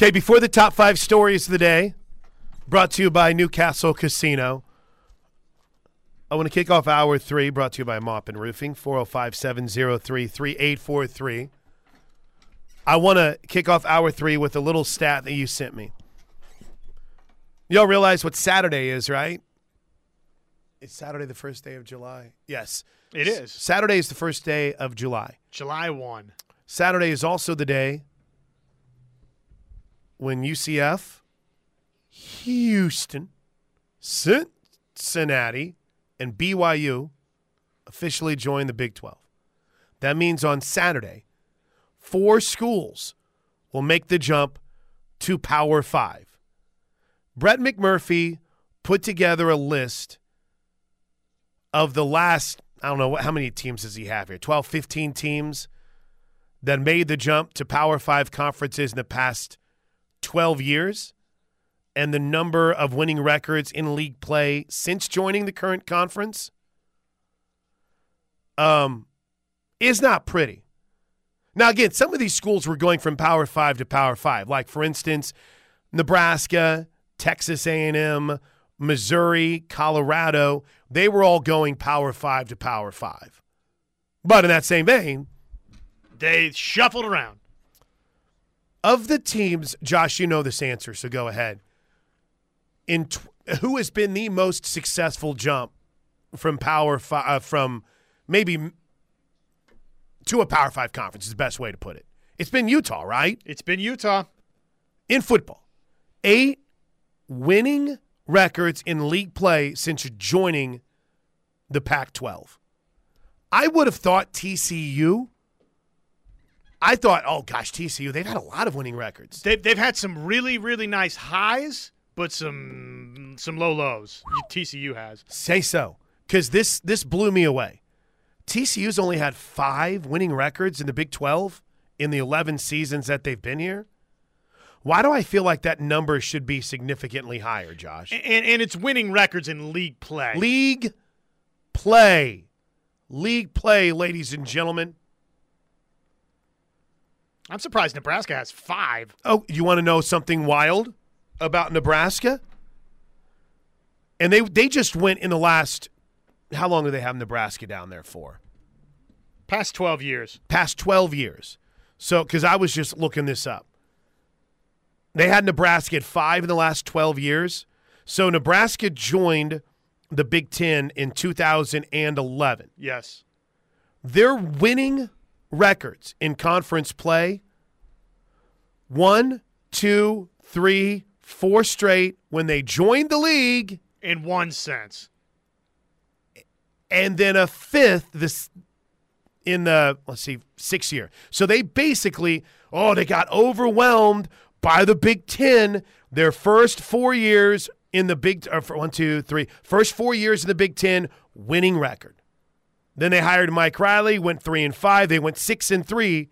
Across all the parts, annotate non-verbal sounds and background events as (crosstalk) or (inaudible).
Okay, before the top five stories of the day, brought to you by Newcastle Casino. I want to kick off hour three, brought to you by Mop and Roofing, 405 703 3843. I want to kick off hour three with a little stat that you sent me. Y'all realize what Saturday is, right? It's Saturday, the first day of July. Yes. It is. Saturday is the first day of July. July 1. Saturday is also the day when UCF, Houston, Cincinnati, and BYU officially join the Big 12. That means on Saturday, four schools will make the jump to Power 5. Brett McMurphy put together a list of the last, I don't know, how many teams does he have here? 12, 15 teams that made the jump to Power 5 conferences in the past 12 years and the number of winning records in league play since joining the current conference um, is not pretty. Now, again, some of these schools were going from Power Five to Power Five, like for instance, Nebraska, Texas A&M, Missouri, Colorado. They were all going Power Five to Power Five. But in that same vein, they shuffled around. Of the teams, Josh, you know this answer, so go ahead. In tw- who has been the most successful jump from Power Five, uh, from maybe to a Power Five conference is the best way to put it. It's been Utah, right? It's been Utah in football. Eight winning records in league play since joining the Pac-12. I would have thought TCU I thought, oh gosh, TCU, they've had a lot of winning records. They've, they've had some really, really nice highs, but some some low lows. TCU has. Say so. Because this this blew me away. TCU's only had five winning records in the Big 12 in the 11 seasons that they've been here. Why do I feel like that number should be significantly higher, Josh? And, and it's winning records in league play. League play. League play, ladies and gentlemen. I'm surprised Nebraska has five. Oh, you want to know something wild about Nebraska? And they they just went in the last how long do they have Nebraska down there for? Past 12 years. Past 12 years. So cuz I was just looking this up. They had Nebraska at 5 in the last 12 years. So Nebraska joined the Big 10 in 2011. Yes. They're winning records in conference play. One, two, three, four straight when they joined the league. In one sense. And then a fifth this in the let's see, sixth year. So they basically, oh, they got overwhelmed by the Big Ten. Their first four years in the Big uh, one, two, three, first four years in the Big Ten, winning record. Then they hired Mike Riley, went three and five. They went six and three.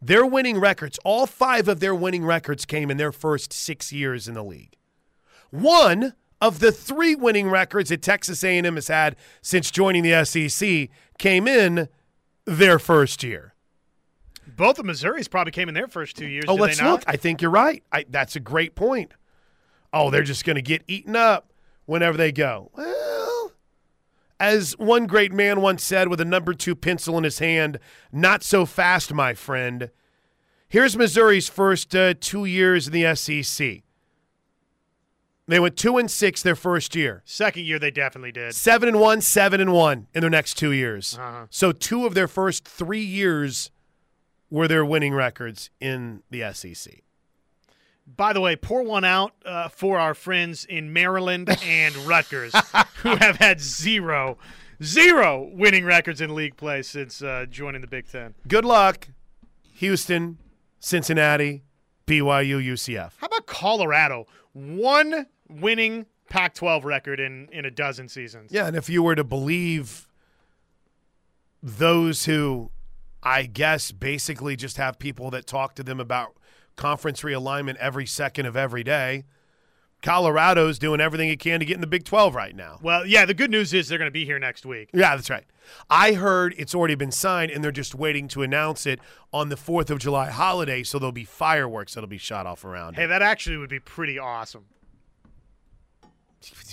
Their winning records, all five of their winning records came in their first six years in the league. One of the three winning records that Texas A&M has had since joining the SEC came in their first year. Both of Missouri's probably came in their first two years. Oh, let's look. I think you're right. I, that's a great point. Oh, they're just going to get eaten up whenever they go. Well, as one great man once said with a number two pencil in his hand, not so fast, my friend. Here's Missouri's first uh, two years in the SEC. They went two and six their first year. Second year, they definitely did. Seven and one, seven and one in their next two years. Uh-huh. So two of their first three years were their winning records in the SEC. By the way, pour one out uh, for our friends in Maryland and (laughs) Rutgers who have had zero, zero winning records in league play since uh, joining the Big Ten. Good luck, Houston, Cincinnati, BYU, UCF. How about Colorado? One winning Pac 12 record in, in a dozen seasons. Yeah, and if you were to believe those who, I guess, basically just have people that talk to them about conference realignment every second of every day. Colorado's doing everything it can to get in the Big 12 right now. Well, yeah, the good news is they're going to be here next week. Yeah, that's right. I heard it's already been signed and they're just waiting to announce it on the 4th of July holiday, so there'll be fireworks that'll be shot off around. Hey, it. that actually would be pretty awesome.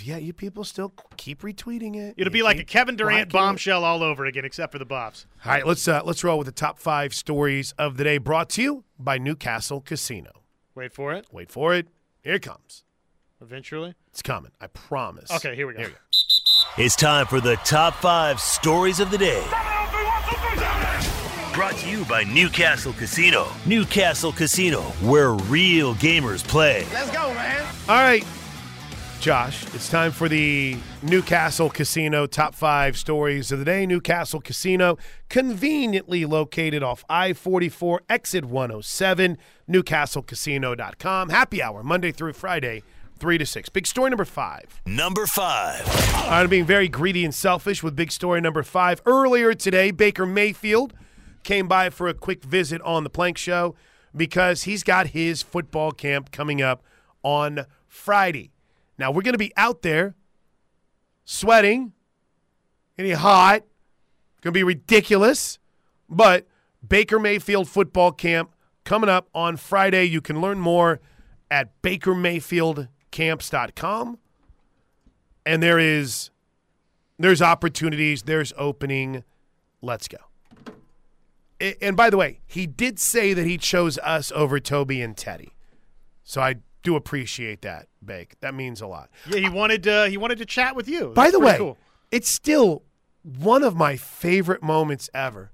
Yeah, you people still keep retweeting it. It'll be like a Kevin Durant liking it. bombshell all over again, except for the Buffs. All right, let's uh, let's roll with the top five stories of the day, brought to you by Newcastle Casino. Wait for it. Wait for it. Here it comes. Eventually. It's coming. I promise. Okay, here we go. Here we go. It's time for the top five stories of the day. Brought to you by Newcastle Casino. Newcastle Casino, where real gamers play. Let's go, man. All right, Josh, it's time for the Newcastle Casino top five stories of the day. Newcastle Casino, conveniently located off I 44, exit 107, newcastlecasino.com. Happy hour, Monday through Friday, 3 to 6. Big story number five. Number five. I'm being very greedy and selfish with big story number five. Earlier today, Baker Mayfield came by for a quick visit on the Plank Show because he's got his football camp coming up on Friday. Now, we're going to be out there sweating, getting hot. Going to be ridiculous. But Baker Mayfield football camp coming up on Friday. You can learn more at bakermayfieldcamps.com. And there is there's opportunities, there's opening. Let's go. And by the way, he did say that he chose us over Toby and Teddy. So I do appreciate that, Bake. That means a lot. Yeah, he wanted to, he wanted to chat with you. By That's the way, cool. it's still one of my favorite moments ever.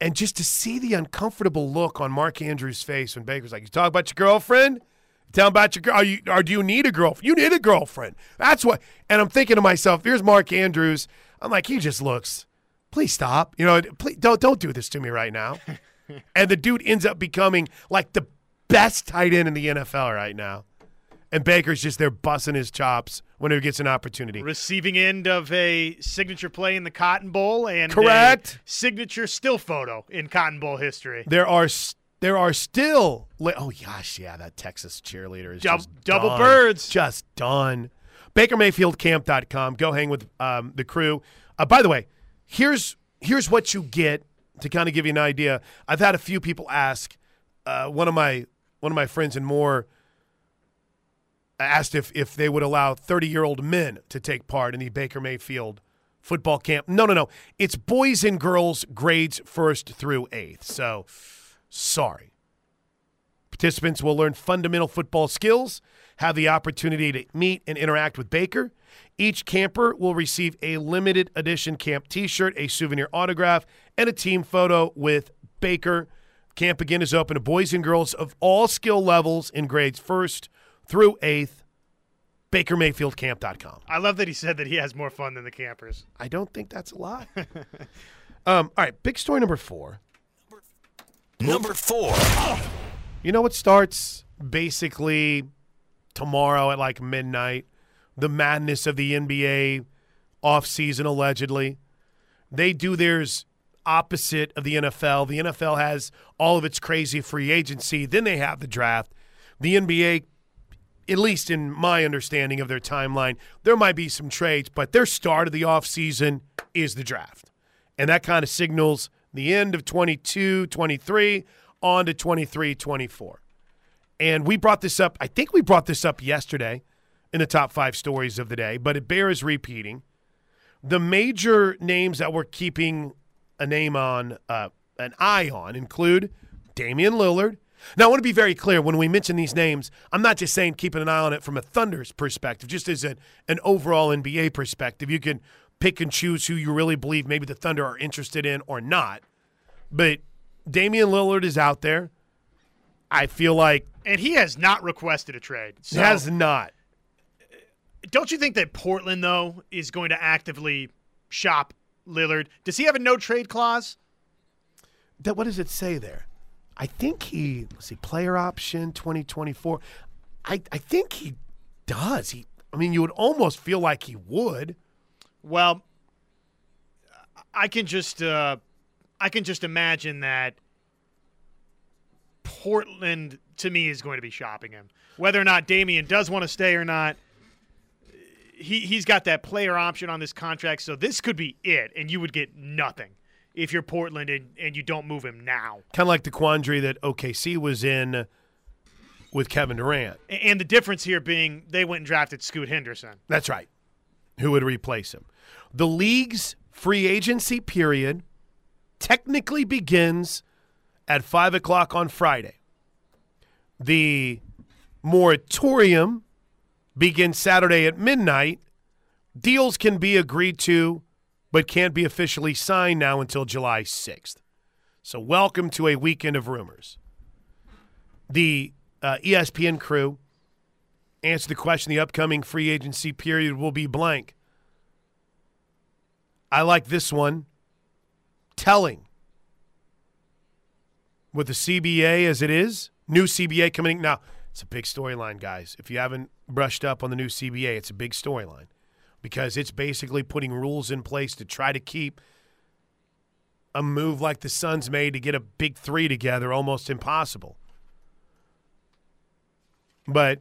And just to see the uncomfortable look on Mark Andrews' face when Baker's like, "You talk about your girlfriend? Tell him about your girl. Are you, or do you need a girlfriend? You need a girlfriend. That's what." And I'm thinking to myself, "Here's Mark Andrews. I'm like, he just looks. Please stop. You know, please don't don't do this to me right now." (laughs) and the dude ends up becoming like the best tight end in the NFL right now. And Baker's just there busting his chops whenever he gets an opportunity. receiving end of a signature play in the Cotton Bowl and Correct. a signature still photo in Cotton Bowl history. There are there are still oh gosh yeah that Texas cheerleader is double done. birds. just done. BakerMayfieldCamp.com. Go hang with um, the crew. Uh, by the way, here's here's what you get to kind of give you an idea. I've had a few people ask. Uh, one of my one of my friends and more asked if if they would allow 30 year old men to take part in the Baker Mayfield football camp. No, no, no. It's boys and girls grades first through eighth. So sorry. Participants will learn fundamental football skills, have the opportunity to meet and interact with Baker. Each camper will receive a limited edition camp t shirt, a souvenir autograph, and a team photo with Baker. Camp again is open to boys and girls of all skill levels in grades first through eighth. BakerMayfieldCamp.com. I love that he said that he has more fun than the campers. I don't think that's a lie. (laughs) um, all right, big story number four. Number four. You know what starts basically tomorrow at like midnight? The madness of the NBA offseason, allegedly. They do theirs opposite of the NFL. The NFL has all of its crazy free agency, then they have the draft. The NBA, at least in my understanding of their timeline, there might be some trades, but their start of the offseason is the draft. And that kind of signals the end of 22, 23, on to 23, 24. And we brought this up, I think we brought this up yesterday in the top five stories of the day, but it bears repeating. The major names that we're keeping a name on, uh, an eye on, include Damian Lillard. Now, I want to be very clear when we mention these names, I'm not just saying keeping an eye on it from a Thunder's perspective, just as an, an overall NBA perspective. You can pick and choose who you really believe maybe the Thunder are interested in or not. But Damian Lillard is out there. I feel like And he has not requested a trade. he So has not. don't you think that Portland though is going to actively shop Lillard? Does he have a no trade clause? That what does it say there? I think he let's see, player option 2024. I I think he does. He I mean you would almost feel like he would. Well, I can just uh, I can just imagine that Portland to me is going to be shopping him. Whether or not Damian does want to stay or not, he he's got that player option on this contract, so this could be it, and you would get nothing if you're Portland and, and you don't move him now. Kind of like the quandary that OKC was in with Kevin Durant. And the difference here being they went and drafted Scoot Henderson. That's right. Who would replace him? The league's free agency period technically begins at 5 o'clock on Friday. The moratorium begins Saturday at midnight. Deals can be agreed to, but can't be officially signed now until July 6th. So, welcome to a weekend of rumors. The uh, ESPN crew answered the question the upcoming free agency period will be blank. I like this one. Telling. With the CBA as it is, new CBA coming now. It's a big storyline, guys. If you haven't brushed up on the new CBA, it's a big storyline because it's basically putting rules in place to try to keep a move like the Suns made to get a big three together almost impossible. But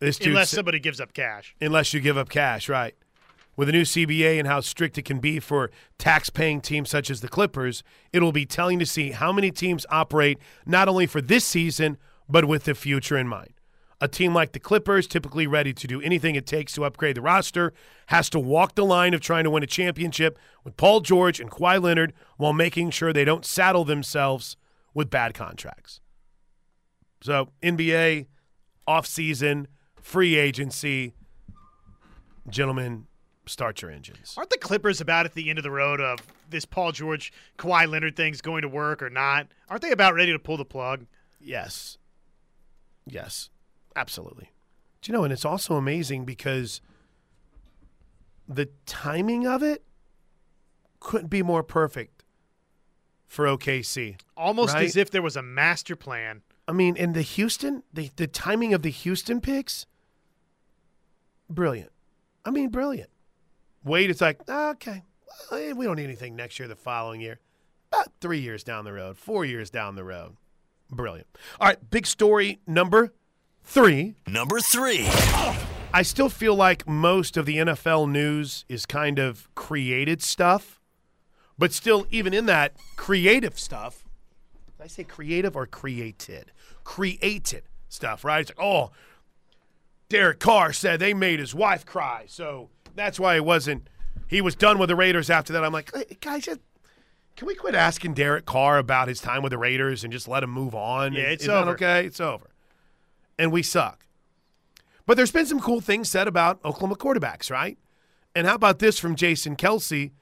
this dude Unless somebody gives up cash. unless you give up cash, right? With the new CBA and how strict it can be for tax paying teams such as the Clippers, it'll be telling to see how many teams operate not only for this season, but with the future in mind. A team like the Clippers, typically ready to do anything it takes to upgrade the roster, has to walk the line of trying to win a championship with Paul George and Kawhi Leonard while making sure they don't saddle themselves with bad contracts. So, NBA, offseason, free agency, gentlemen, start your engines. Aren't the Clippers about at the end of the road of this Paul George, Kawhi Leonard thing's going to work or not? Aren't they about ready to pull the plug? Yes. Yes. Absolutely. Do you know, and it's also amazing because the timing of it couldn't be more perfect for OKC. Almost Right. as if there was a master plan. I mean, in the Houston, the, the timing of the Houston picks, brilliant. I mean, brilliant. Wade, it's like, ah, okay, well, eh, we don't need anything next year, the following year. About three years down the road, four years down the road. Brilliant. All right, big story number three. Number three. I still feel like most of the NFL news is kind of created stuff, but still, even in that creative stuff, did I say creative or created? Created stuff, right? It's like, oh, Derek Carr said they made his wife cry, so that's why he wasn't. He was done with the Raiders after that. I'm like, hey, guys, can we quit asking Derek Carr about his time with the Raiders and just let him move on? Yeah, Is- it's is that over. okay, it's over. And we suck. But there's been some cool things said about Oklahoma quarterbacks, right? And how about this from Jason Kelce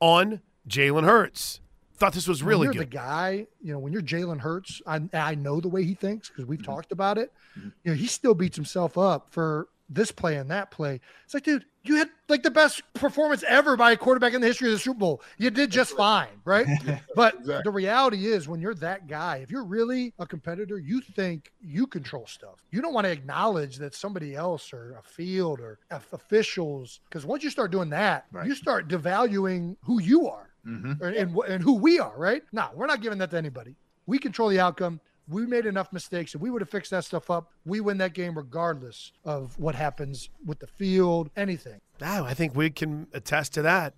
on Jalen Hurts? Thought this was really when you're good. the guy, you know, when you're Jalen Hurts, I, I know the way he thinks because we've talked about it. Mm-hmm. You know, he still beats himself up for this play and that play. It's like, dude, you had like the best performance ever by a quarterback in the history of the Super Bowl. You did just fine, right? (laughs) but the reality is, when you're that guy, if you're really a competitor, you think you control stuff. You don't want to acknowledge that somebody else or a field or of- officials, because once you start doing that, Right. you start devaluing who you are Mm-hmm. and, and, and who we are, right? No, we're not giving that to anybody. We control the outcome. We made enough mistakes. If we would have fixed that stuff up, we win that game regardless of what happens with the field, anything. Ah, I think we can attest to that.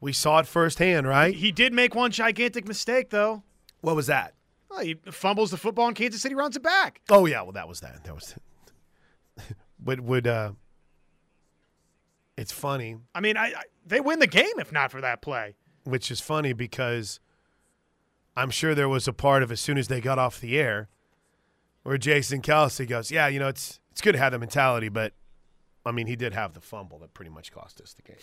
We saw it firsthand, right? He did make one gigantic mistake, though. What was that? Well, he fumbles the football and Kansas City runs it back. Oh yeah, well that was that. That was. (laughs) would would uh? It's funny, I mean, I, I they win the game if not for that play. which is funny because I'm sure there was a part of as soon as they got off the air where Jason Kelce goes, "Yeah, you know, it's it's good to have the mentality, but I mean, he did have the fumble that pretty much cost us the game."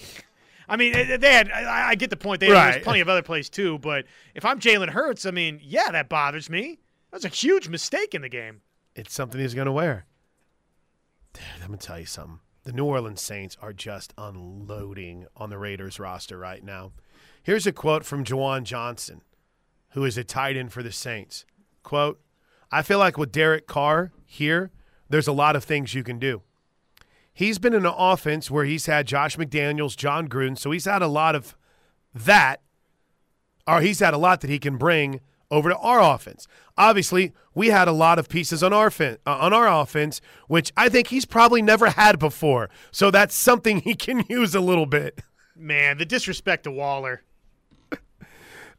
I mean, they had. I, I get the point. They, Right. There's plenty of other plays too, but if I'm Jalen Hurts, I mean, yeah, that bothers me. That was a huge mistake in the game. It's something he's going to wear. I'm going to tell you something. The New Orleans Saints are just unloading on the Raiders roster right now. Here's a quote from Juwan Johnson, who is a tight end for the Saints. Quote, I feel like with Derek Carr here, there's a lot of things you can do. He's been in an offense where he's had Josh McDaniels, Jon Gruden, so he's had a lot of that, or he's had a lot that he can bring over to our offense. Obviously, we had a lot of pieces on our fin- uh, on our offense, which I think he's probably never had before. So that's something (laughs) he can use a little bit. Man, the disrespect to Waller.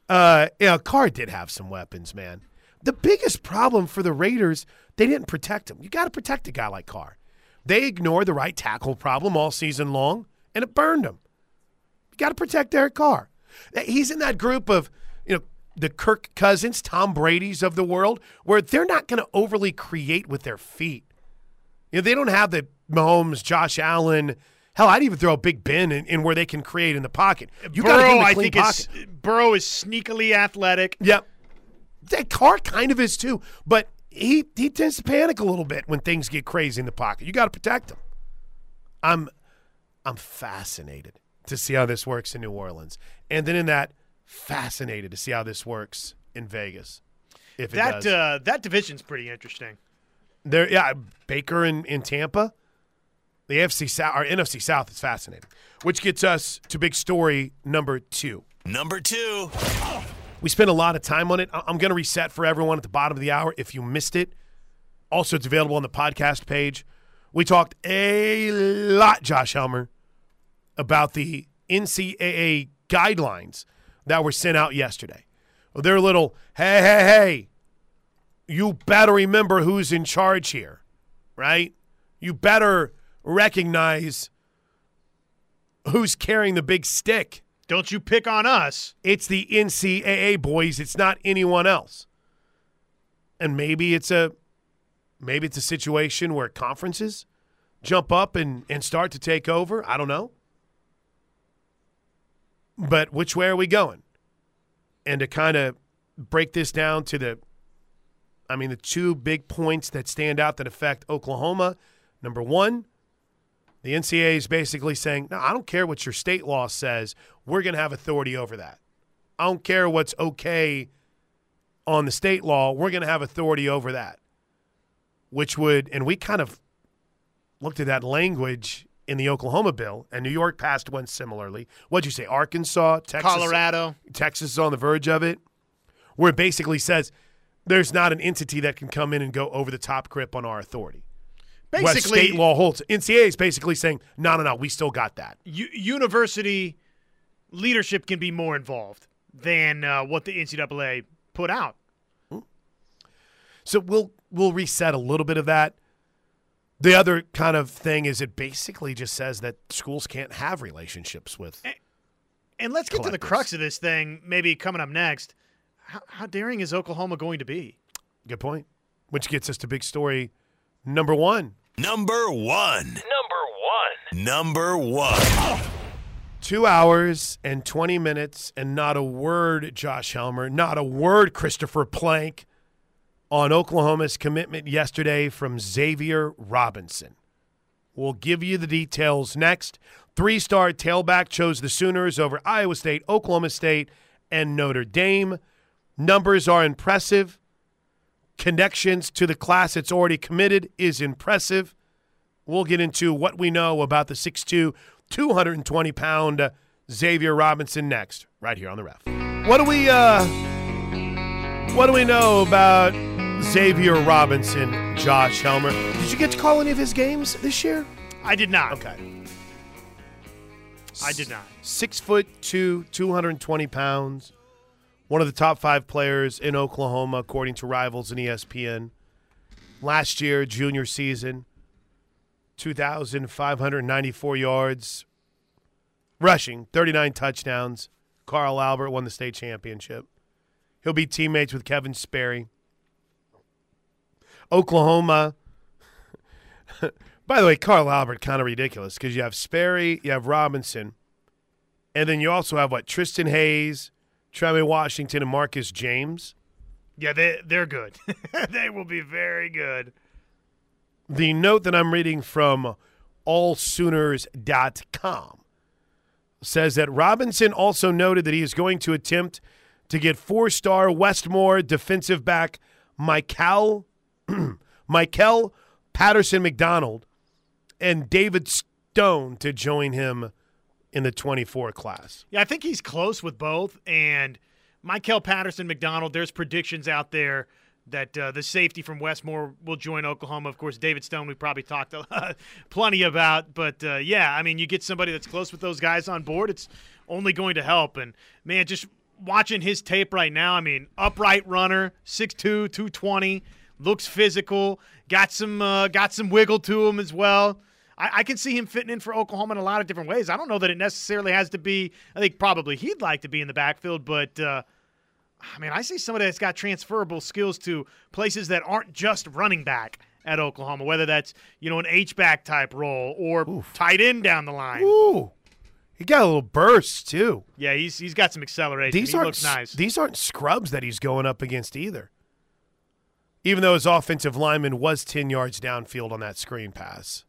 Uh, yeah, Carr did have some weapons, man. The biggest problem for the Raiders, they didn't protect him. You got to protect a guy like Carr. They ignored the right tackle problem all season long, and it burned them. You got to protect Derek Carr. He's in that group of, you know, the Kirk Cousins, Tom Brady's of the world, where they're not going to overly create with their feet. You know, they don't have the Mahomes, Josh Allen. Hell, I'd even throw a Big Ben in, in where they can create in the pocket. You got to Burrow, give him a I think, pocket. is Burrow is sneakily athletic. Yep. That Carr kind of is too, but he he tends to panic a little bit when things get crazy in the pocket. You got to protect him. I'm I'm fascinated to see how this works in New Orleans, and then in that, fascinated to see how this works in Vegas. If it That uh, that division's pretty interesting. there, yeah, Baker in, in Tampa, the AFC South, or NFC South is fascinating, which gets us to big story number two. Number two. We spent a lot of time on it. I'm going to reset for everyone at the bottom of the hour if you missed it. Also, it's available on the podcast page. We talked a lot, Josh Helmer, about the NCAA guidelines that were sent out yesterday. Well, they're a little, hey, hey, hey, you better remember who's in charge here, right? You better recognize who's carrying the big stick. Don't you pick on us. It's the NCAA boys. It's not anyone else. And maybe it's a maybe it's a situation where conferences jump up and, and start to take over. I don't know. But which way are we going? And to kind of break this down to the I mean the two big points that stand out that affect Oklahoma. Number one, the NCAA is basically saying, no, I don't care what your state law says. We're going to have authority over that. I don't care what's okay on the state law. We're going to have authority over that. Which would, and we kind of looked at that language in the Oklahoma bill, and New York passed one similarly. What'd you say? Arkansas, Texas, Colorado. Texas is on the verge of it, where it basically says there's not an entity that can come in and go over the top grip on our authority. What Basically, state law holds. NCAA is basically saying, no, no, no, we still got that. u- university leadership can be more involved than uh, what the NCAA put out. So we'll we'll reset a little bit of that. The other kind of thing is it basically just says that schools can't have relationships with. And let's get to the crux of this thing, maybe coming up next. How, how daring is Oklahoma going to be? Good point. Which gets us to big story number one. Number one. Number one. Number one. Two hours and 20 minutes, and not a word, Josh Helmer, not a word, Christopher Plank, on Oklahoma's commitment yesterday from Xavier Robinson. We'll give you the details next. Three star tailback chose the Sooners over Iowa State, Oklahoma State, and Notre Dame. Numbers are impressive. Connections to the class that's already committed is impressive. We'll get into what we know about the 6'2, 220 pound Xavier Robinson next, right here on the ref. What do we uh what do we know about Xavier Robinson, Josh Helmer? Did you get to call any of his games this year? I did not. Okay. I did not. Six foot two, 220 pounds. One of the top five players in Oklahoma, according to Rivals and ESPN. Last year, junior season, 2,594 yards, rushing, 39 touchdowns. Carl Albert won the state championship. He'll be teammates with Kevin Sperry. Oklahoma. (laughs) By the way, Carl Albert kind of ridiculous because you have Sperry, you have Robinson, and then you also have what Tristan Hayes, Trevor Washington, and Marcus James. Yeah, they they're good. (laughs) they will be very good. The note that I'm reading from allsooners.com says that Robinson also noted that he is going to attempt to get four-star Westmoore defensive back Michael (clears throat) Michael Patterson McDonald and David Stone to join him in the 24 class. Yeah, I think he's close with both. And Michael Patterson McDonald, there's predictions out there that uh, the safety from Westmoore will join Oklahoma. Of course, David Stone, we probably talked a, (laughs) plenty about. But uh, yeah, I mean, you get somebody that's close with those guys on board, it's only going to help. And man, just watching his tape right now, I mean, upright runner, 6'2, 220, looks physical, got some uh, got some wiggle to him as well. I, I, can see him fitting in for Oklahoma in a lot of different ways. I don't know that it necessarily has to be. I think probably he'd like to be in the backfield, but uh, I mean, I see somebody that's got transferable skills to places that aren't just running back at Oklahoma, whether that's you know an H back type role or Oof. tight end down the line. Ooh. He got a little burst too. Yeah, he's he's got some acceleration. These he aren't nice. These aren't scrubs that he's going up against either. Even though his offensive lineman was ten yards downfield on that screen pass.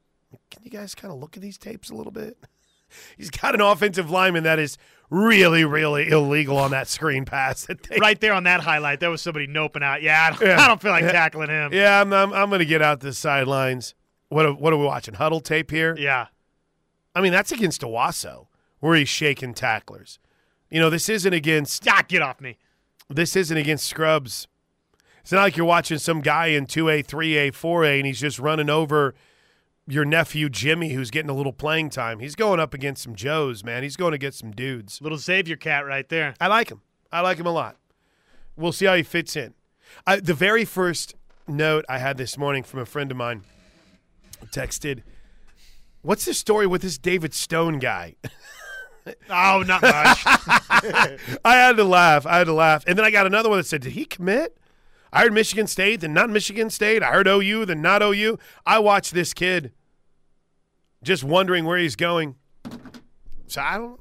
Can you guys kind of look at these tapes a little bit? (laughs) He's got an offensive lineman that is really, really illegal on that screen pass. right there on that highlight, there was somebody noping out. Yeah, I don't, yeah. I don't feel like yeah. tackling him. Yeah, I'm, I'm, I'm going to get out the sidelines. What are, what are we watching? Huddle tape here? Yeah. I mean, that's against Owasso, where he's shaking tacklers. You know, this isn't against. Ah, get off me. This isn't against scrubs. It's not like you're watching some guy in 2A, 3A, 4A, and he's just running over – your nephew Jimmy, who's getting a little playing time. He's going up against some Joes, man. He's going to get some dudes. Little Xavier cat right there. I like him. I like him a lot. We'll see how he fits in. I, the very first note I had this morning from a friend of mine texted, "What's the story with this David Stone guy?" (laughs) oh, not much. (laughs) I had to laugh. I had to laugh, and then I got another one that said, "Did he commit?" I heard Michigan State, then not Michigan State. I heard OU, then not OU. I watched this kid just wondering where he's going. So I don't.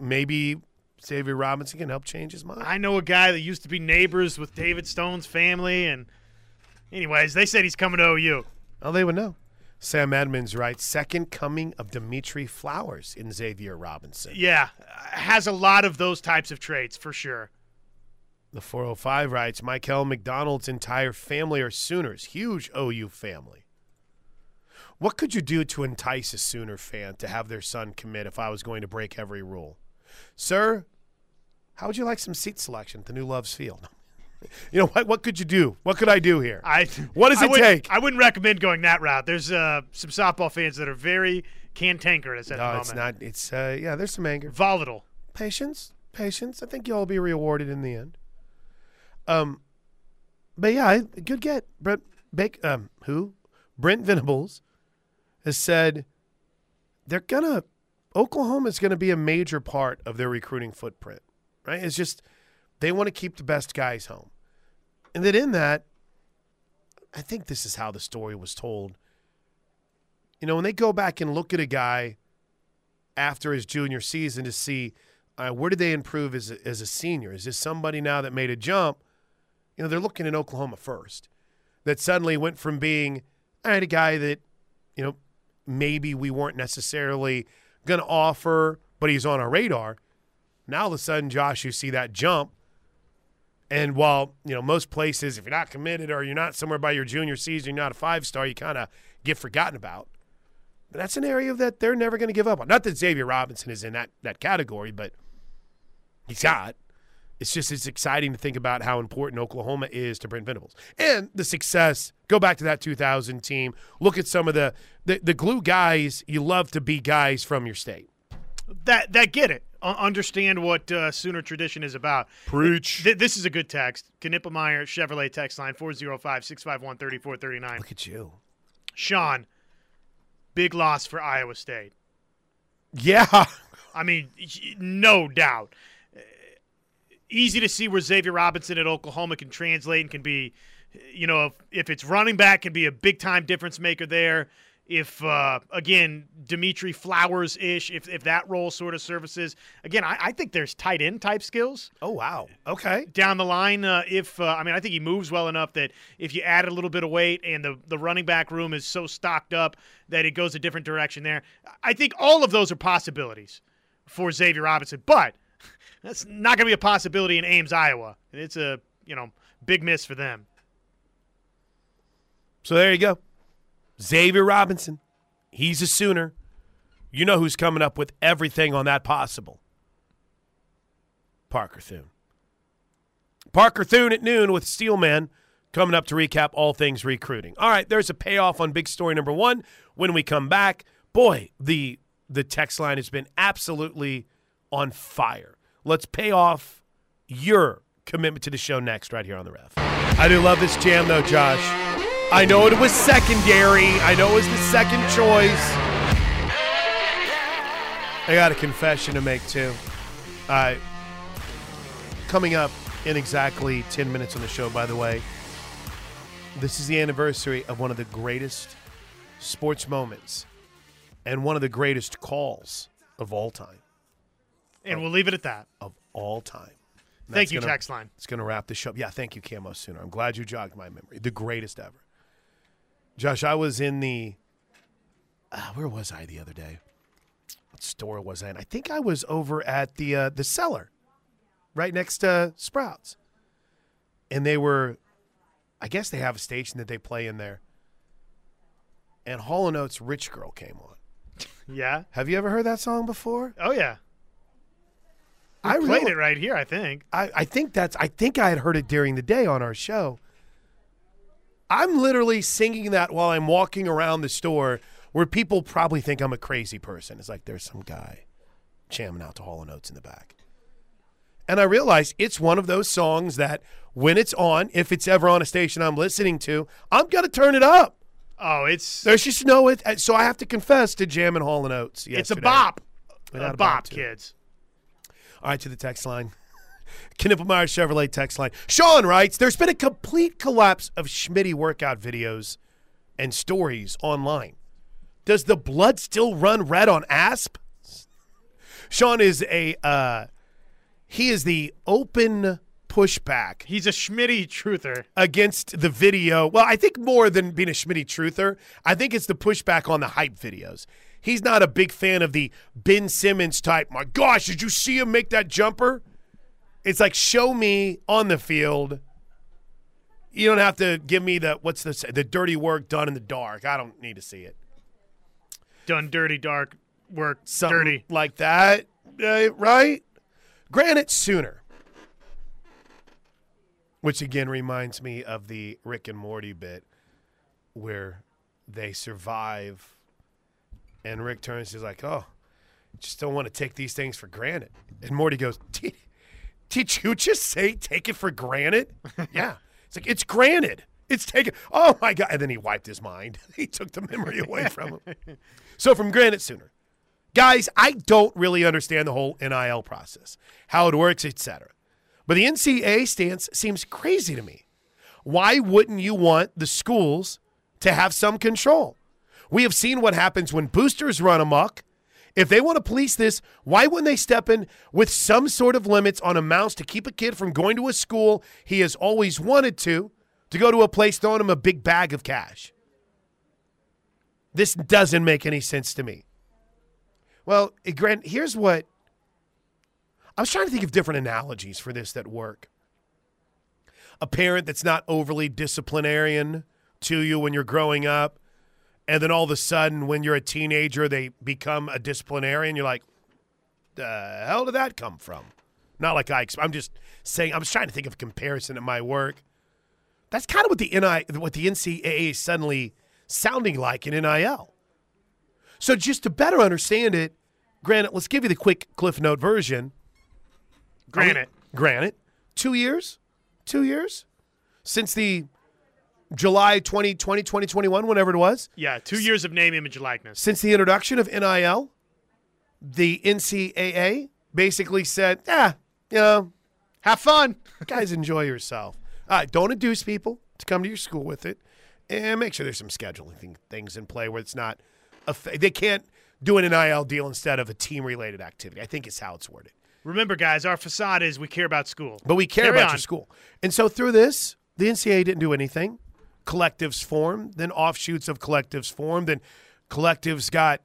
Maybe Xavier Robinson can help change his mind. I know a guy that used to be neighbors with David Stone's family, and anyways, they said he's coming to OU. Oh, they would know. Sam Edmonds writes, second coming of Dimitri Flowers in Xavier Robinson. Yeah, has a lot of those types of traits for sure. The 405 writes, Michael McDonald's entire family are Sooners, huge OU family. What could you do to entice a Sooner fan to have their son commit if I was going to break every rule? Sir, how would you like some seat selection at the new Loves Field? (laughs) You know what? What could you do? What could I do here? I what does I it take? I wouldn't recommend going that route. There's uh, some softball fans that are very cantankerous at no, the moment. it's not. It's uh, yeah. There's some anger. Volatile. Patience, patience. I think you'll be rewarded in the end. Um, but yeah, good get. Brent Bake. Um, who? Brent Venables has said they're gonna Oklahoma is gonna be a major part of their recruiting footprint. Right? It's just they want to keep the best guys home, and that in that, I think this is how the story was told. You know, when they go back and look at a guy after his junior season to see uh, where did they improve as a, as a senior? Is this somebody now that made a jump? You know, they're looking in Oklahoma first. That suddenly went from being, I had a guy that, you know, maybe we weren't necessarily going to offer, but he's on our radar. Now, all of a sudden, Josh, you see that jump. And while, you know, most places, if you're not committed or you're not somewhere by your junior season, you're not a five star, you kind of get forgotten about. But that's an area that they're never going to give up on. Not that Xavier Robinson is in that, that category, but he's got it's just it's exciting to think about how important Oklahoma is to Brent Venables and the success. Go back to that 2000 team. Look at some of the the, the glue guys. You love to be guys from your state. That that get it. understand what uh, Sooner tradition is about. Preach. Th- this is a good text. Knippelmeyer Chevrolet text line 405 651 3439. Look at you. Sean, big loss for Iowa State. Yeah. (laughs) I mean, no doubt easy to see where Xavier Robinson at Oklahoma can translate and can be, you know, if, if it's running back, can be a big time difference maker there. If uh, again Dimitri Flowers ish, if if that role sort of services, again, I, I, think there's tight end type skills. Oh wow, okay. Down the line, uh, if uh, I mean, I think he moves well enough that if you add a little bit of weight and the the running back room is so stocked up that it goes a different direction there, I think all of those are possibilities for Xavier Robinson, but (laughs) that's not going to be a possibility in Ames, Iowa. It's a you know big miss for them. So there you go, Xavier Robinson. He's a Sooner. You know who's coming up with everything on that possible? Parker Thune. Parker Thune at noon with Steelman coming up to recap all things recruiting. All right, there's a payoff on big story number one. When we come back, boy, the the text line has been absolutely on fire. Let's pay off your commitment to the show next, right here on the ref. I do love this jam though, Josh. I know it was secondary. I know it was the second choice. I got a confession to make too. Uh, coming up in exactly 10 minutes on the show, by the way, this is the anniversary of one of the greatest sports moments and one of the greatest calls of all time. And we'll leave it at that. Of all time. And Thank you, gonna- text line. It's going to wrap the show. Yeah, thank you, Camo Sooner. I'm glad you jogged my memory. The greatest ever. Josh, I was in the. Uh, where was I the other day? What store was I in? I think I was over at the uh, the cellar, right next to Sprouts, and they were. I guess they have a station that they play in there. And Hall & Oates' "Rich Girl" came on. (laughs) Yeah. Have you ever heard that song before? Oh yeah. I Played it right here, I think. I, I think that's I think I had heard it during the day on our show. I'm literally singing that while I'm walking around the store where people probably think I'm a crazy person. It's like there's some guy jamming out to Hall and Oates in the back. And I realize it's one of those songs that when it's on, if it's ever on a station I'm listening to, I'm gonna turn it up. Oh, it's There's just no it so I have to confess to jamming Hall and Oates. it's a bop. A a bop, bop, kids. All right, to the text line. (laughs) Knippelmeyer Chevrolet text line. Sean writes, there's been a complete collapse of Schmitty workout videos and stories online. Does the blood still run red on ASP? Sean is a uh, he is the open pushback He's a Schmitty truther. against the video. Well, I think more than being a Schmitty truther, I think it's the pushback on the hype videos. He's not a big fan of the Ben Simmons type. My gosh, did you see him make that jumper? It's like show me on the field. You don't have to give me the what's the the dirty work done in the dark. I don't need to see it. Done dirty, dark work. Something dirty. like that, uh, right? Granted, sooner. Which again reminds me of the Rick and Morty bit where they survive, and Rick turns he's like, "Oh, just don't want to take these things for granted." And Morty goes, "Did, did you just say take it for granted?" (laughs) yeah, it's like it's granted. It's taken. Oh my god! And then he wiped his mind. (laughs) he took the memory away from him. (laughs) So from granted, sooner. Guys, I don't really understand the whole NIL process, how it works, etc. But the NCAA stance seems crazy to me. Why wouldn't you want the schools to have some control? We have seen what happens when boosters run amok. If they want to police this, why wouldn't they step in with some sort of limits on amounts to keep a kid from going to a school he has always wanted to, to go to a place throwing him a big bag of cash? This doesn't make any sense to me. Well, eh, Grant, here's what I was trying to think of different analogies for this that work. A parent that's not overly disciplinarian to you when you're growing up, and then all of a sudden, when you're a teenager, they become a disciplinarian. You're like, the hell did that come from? Not like I. I'm just saying. I'm just trying to think of a comparison at my work. That's kind of what the NI, what the NCAA is suddenly sounding like in NIL. So just to better understand it, granted, let's give you the quick Cliff Note version. Granted. Granted, two years, two years since the July 2020, 2021, whenever it was, Yeah, two years of name, image, likeness. since the introduction of NIL, the NCAA basically said, yeah, you know, Have fun. (laughs) guys, enjoy yourself. Uh, don't induce people to come to your school with it, and make sure there's some scheduling things in play where it's not. A fa- they can't do an NIL deal instead of a team-related activity. I think is how it's worded. Remember, guys, our facade is we care about school. But we care Carry about on. your school. And so through this, the NCAA didn't do anything. Collectives formed, then offshoots of collectives formed, then collectives got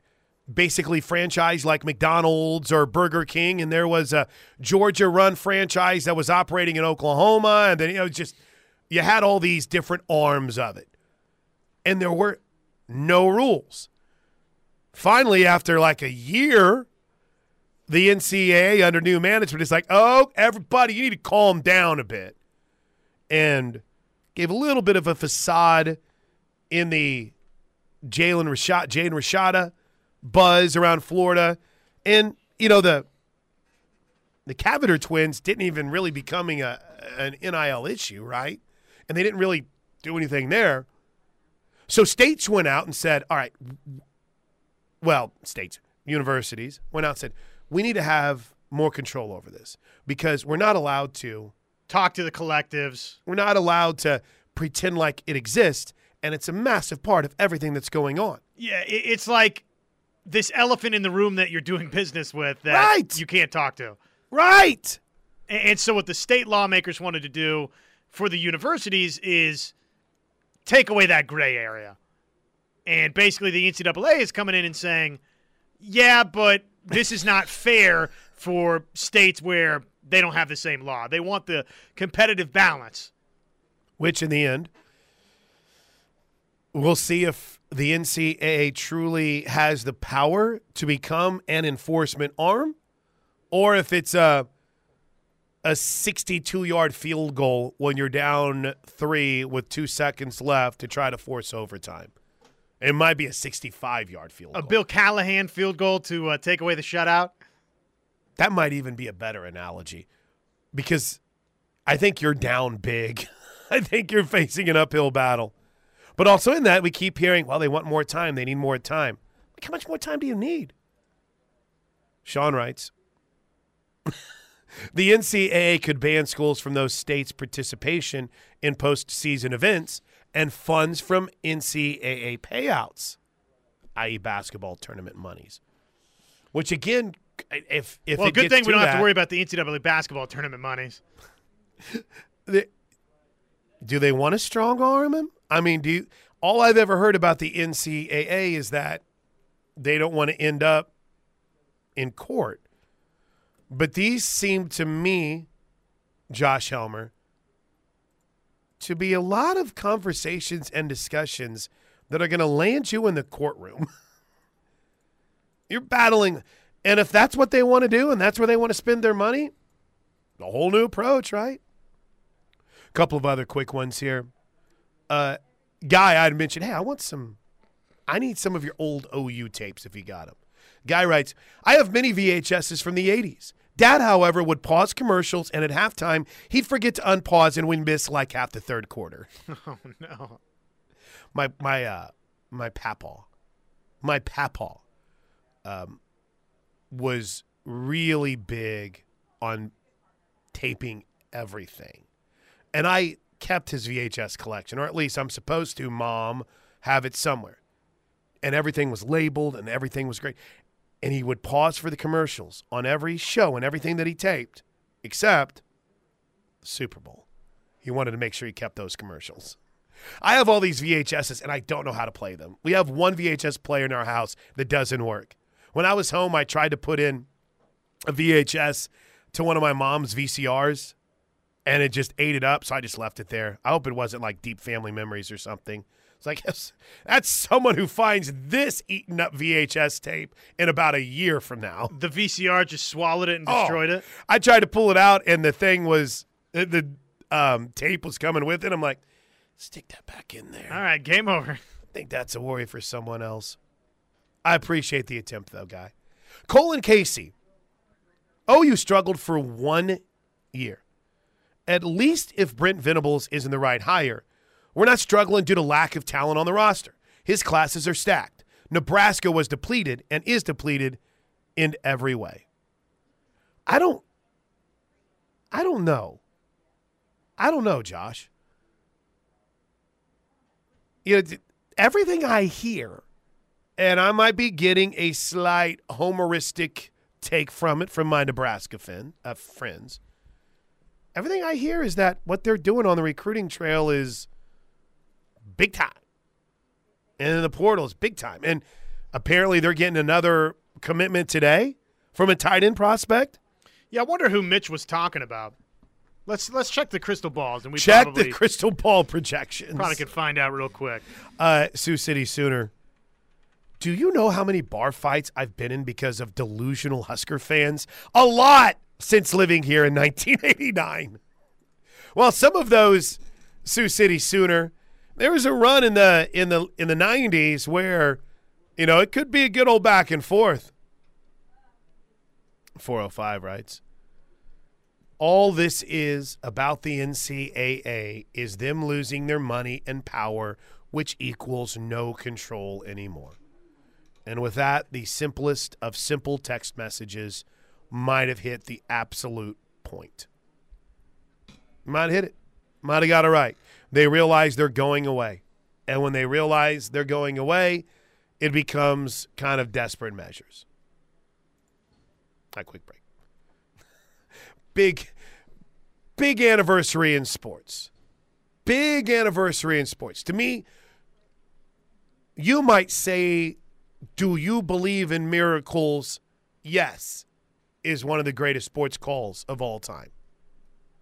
basically franchised like McDonald's or Burger King, and there was a Georgia run franchise that was operating in Oklahoma, and then you know just you had all these different arms of it. And there were no rules. Finally, after like a year, the NCAA under new management is like, oh, everybody, you need to calm down a bit. and gave a little bit of a facade in the Jalen Rashad, Jalen Rashada buzz around Florida, and you know the the Cavinder twins didn't even really becoming a an NIL issue, right? And they didn't really do anything there. So states went out and said, "All right, well, states, universities went out and said, we need to have more control over this because we're not allowed to Talk to the collectives. we're not allowed to pretend like it exists and it's a massive part of everything that's going on. Yeah, it's like this elephant in the room that you're doing (laughs) business with that Right. you can't talk to. Right. And, and so, what the state lawmakers wanted to do for the universities is take away that gray area. And basically, the NCAA is coming in and saying, yeah, but this is not fair for states where they don't have the same law. They want the competitive balance. Which in the end we'll see if the NCAA truly has the power to become an enforcement arm or if it's a a 62 yard field goal when you're down three with two seconds left to try to force overtime. It might be a 65 yard field A goal. Bill Callahan field goal to uh, take away the shutout. That might even be a better analogy because I think you're down big. (laughs) I think you're facing an uphill battle. But also in that, we keep hearing, well, they want more time. They need more time. Like, how much more time do you need? Sean writes (laughs) The NCAA could ban schools from those states' participation in postseason events and funds from NCAA payouts, i.e., basketball tournament monies. Which again, if if Well, it good gets thing we don't have to worry about the NCAA basketball tournament monies. (laughs) the- do they want to strong arm him? I mean, do you, all I've ever heard about the NCAA is that they don't want to end up in court. But these seem to me, Josh Helmer, to be a lot of conversations and discussions that are going to land you in the courtroom. (laughs) You're battling, and if that's what they want to do and that's where they want to spend their money, a whole new approach, right? A couple of other quick ones here. Uh, guy, I'd mentioned, hey, I want some, I need some of your old OU tapes if you got them. Guy writes, I have many VHSs from the 80s. Dad, however, would pause commercials, and at halftime, he'd forget to unpause and we'd miss like half the third quarter. (laughs) Oh no. My my uh my papaw, my papaw, um, was really big on taping everything, and I kept his VHS collection, or at least I'm supposed to. Mom have it somewhere, and everything was labeled, and everything was great. And he would pause for the commercials on every show and everything that he taped, except Super Bowl. He wanted to make sure he kept those commercials. I have all these VHSs and I don't know how to play them. We have one VHS player in our house that doesn't work. When I was home, I tried to put in a VHS to one of my mom's VCRs and it just ate it up, so I just left it there. I hope it wasn't like deep family memories or something. It's like (laughs) that's someone who finds this eaten up VHS tape in about a year from now. The VCR just swallowed it and Oh. destroyed it. I tried to pull it out, and the thing was the, the um, tape was coming with it. I'm like, stick that back in there. All right, game over. I think that's a worry for someone else. I appreciate the attempt, though, guy. Colin Casey. Oh, OU struggled for one year. At least if Brent Venables isn't the right hire, we're not struggling due to lack of talent on the roster. His classes are stacked. Nebraska was depleted and is depleted in every way. I don't I don't know. I don't know, Josh. You know, everything I hear, and I might be getting a slight homeristic take from it from my Nebraska fin, uh, friends. Everything I hear is that what they're doing on the recruiting trail is big time. And the portal is big time. And apparently they're getting another commitment today from a tight end prospect. Yeah, I wonder who Mitch was talking about. Let's let's check the crystal balls, and we Check probably, the crystal ball projections. probably could find out real quick. Uh, Sioux City Sooner. Do you know how many bar fights I've been in because of delusional Husker fans? A lot since living here in (laughs) 1989. Well, some of those Sioux City Sooner. There was a run in the in the in the '90s where, you know, it could be a good old back and forth. 405 writes. All this is about the NCAA is them losing their money and power, which equals no control anymore. And with that, the simplest of simple text messages might have hit the absolute point. Might hit it. Might have got it right. They realize they're going away. And when they realize they're going away, it becomes kind of desperate measures. A quick break. (laughs) big, big anniversary in sports. Big anniversary in sports. To me, you might say, Do you believe in miracles? Yes, is one of the greatest sports calls of all time.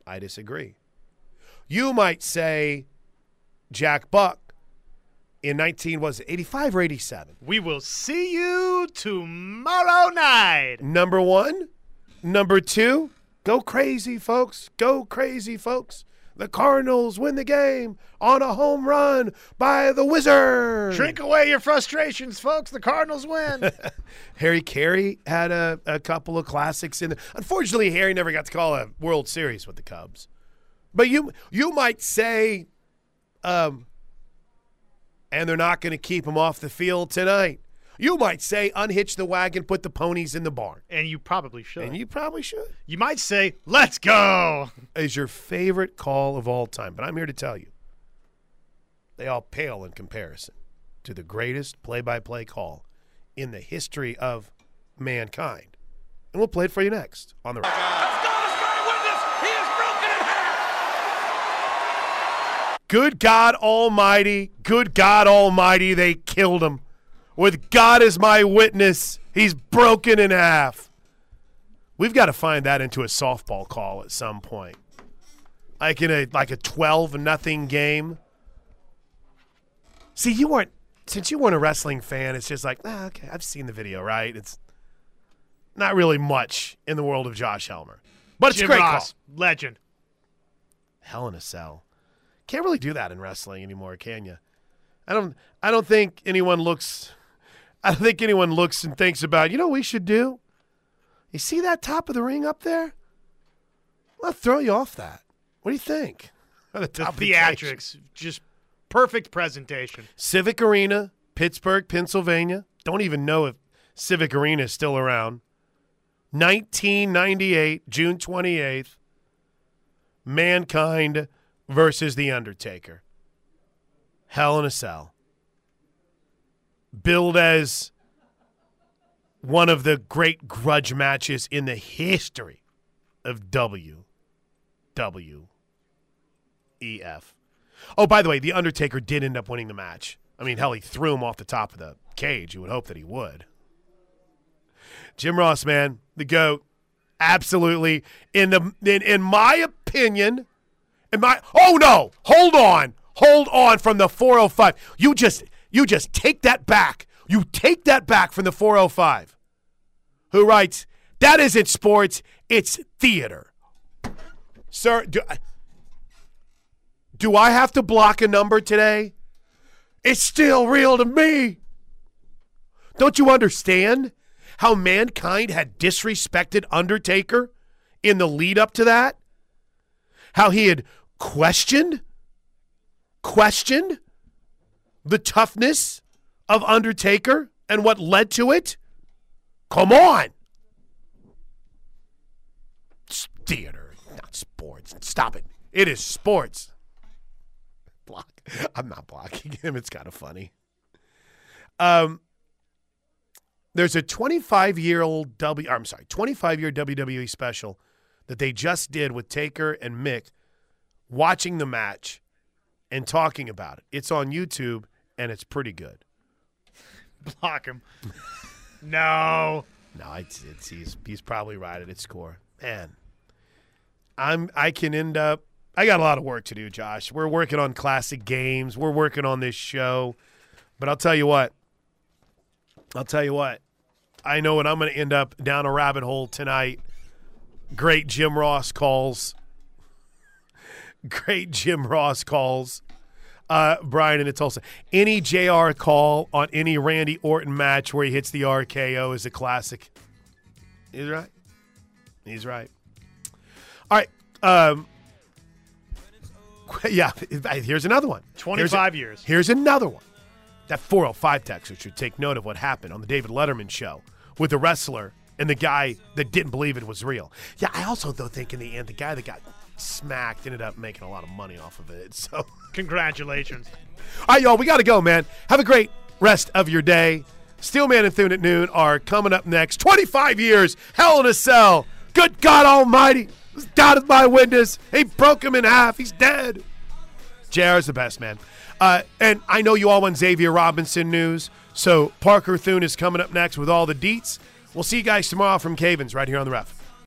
I disagree. You might say, Jack Buck in 19 was it 85 or 87 We will see you tomorrow night. number one number two go crazy folks go crazy folks the cardinals win the game on a home run by the wizard Drink away your frustrations, folks. The Cardinals win. (laughs) harry caray had a, a couple of classics in there unfortunately harry never got to call a world series with the cubs but you you might say um and they're not going to keep him off the field tonight you might say unhitch the wagon put the ponies in the barn and you probably should. and you probably should you might say, let's go. is your favorite call of all time. But I'm here to tell you, they all pale in comparison to the greatest play by play call in the history of mankind. And we'll play it for you next on the. Good God Almighty, good God Almighty, they killed him. With God as my witness, he's broken in half. We've got to find that into a softball call at some point. Like in a like a 12 nothing game. See, you weren't since you weren't a wrestling fan, it's just like, ah, okay, I've seen the video, right? It's not really much in the world of Josh Helmer. But it's a Jim great Ross, call. legend. Hell in a cell. Can't really do that in wrestling anymore, can you? I don't I don't think anyone looks I don't think anyone looks and thinks about, you know what we should do? You see that top of the ring up there? I'll throw you off that. What do you think? the (laughs) The top of the cage. theatrics, just perfect presentation. Civic Arena, Pittsburgh, Pennsylvania. Don't even know if Civic Arena is still around. 1998, June 28th. Mankind versus The Undertaker. Hell in a Cell. Billed as one of the great grudge matches in the history of W. W. E. F. Oh, by the way, The Undertaker did end up winning the match. I mean, hell, he threw him off the top of the cage. You would hope that he would. Jim Ross, man, the GOAT. Absolutely. In the in, in my opinion, in my oh no, hold on. Hold on from the 405. You just you just take that back. You take that back from the 405. Who writes, that isn't sports, it's theater. Sir, do, do I have to block a number today? It's still real to me. Don't you understand how mankind had disrespected Undertaker in the lead up to that? How he had questioned, questioned the toughness of Undertaker and what led to it? Come on. It's theater, not sports. Stop it. It is sports. Block. I'm not blocking him. It's kind of funny. Um, there's a 25 year old W. I'm sorry, 25 year WWE special that they just did with Taker and Mick, watching the match and talking about it. It's on YouTube and it's pretty good. Block him. no. No, it's, it's he's he's probably right at its core. Man, I'm I can end up. I got a lot of work to do, Josh. We're working on classic games. We're working on this show, but I'll tell you what. I'll tell you what. I know what I'm going to end up down a rabbit hole tonight. Great Jim Ross calls. (laughs) great Jim Ross calls. Uh, Brian in Tulsa. Any JR call on any Randy Orton match where he hits the RKO is a classic. He's right. He's right. All right. Um, (laughs) yeah, here's another one. Here's a- 25 years. Here's another one. That 405 texter should take note of what happened on the David Letterman show with the wrestler and the guy that didn't believe it was real. Yeah, I also though think in the end the guy that got smacked ended up making a lot of money off of it. (laughs) So Congratulations. all right, y'all, we got to go, man. Have a great rest of your day. Steelman and Thune at noon are coming up next. 25 years, Hell in a Cell. Good God Almighty. God of my witness. He broke him in half. He's dead. JR's the best, man. Uh, and I know you all want Xavier Robinson news. So Parker Thune is coming up next with all the deets. We'll see you guys tomorrow from Cavens right here on the ref.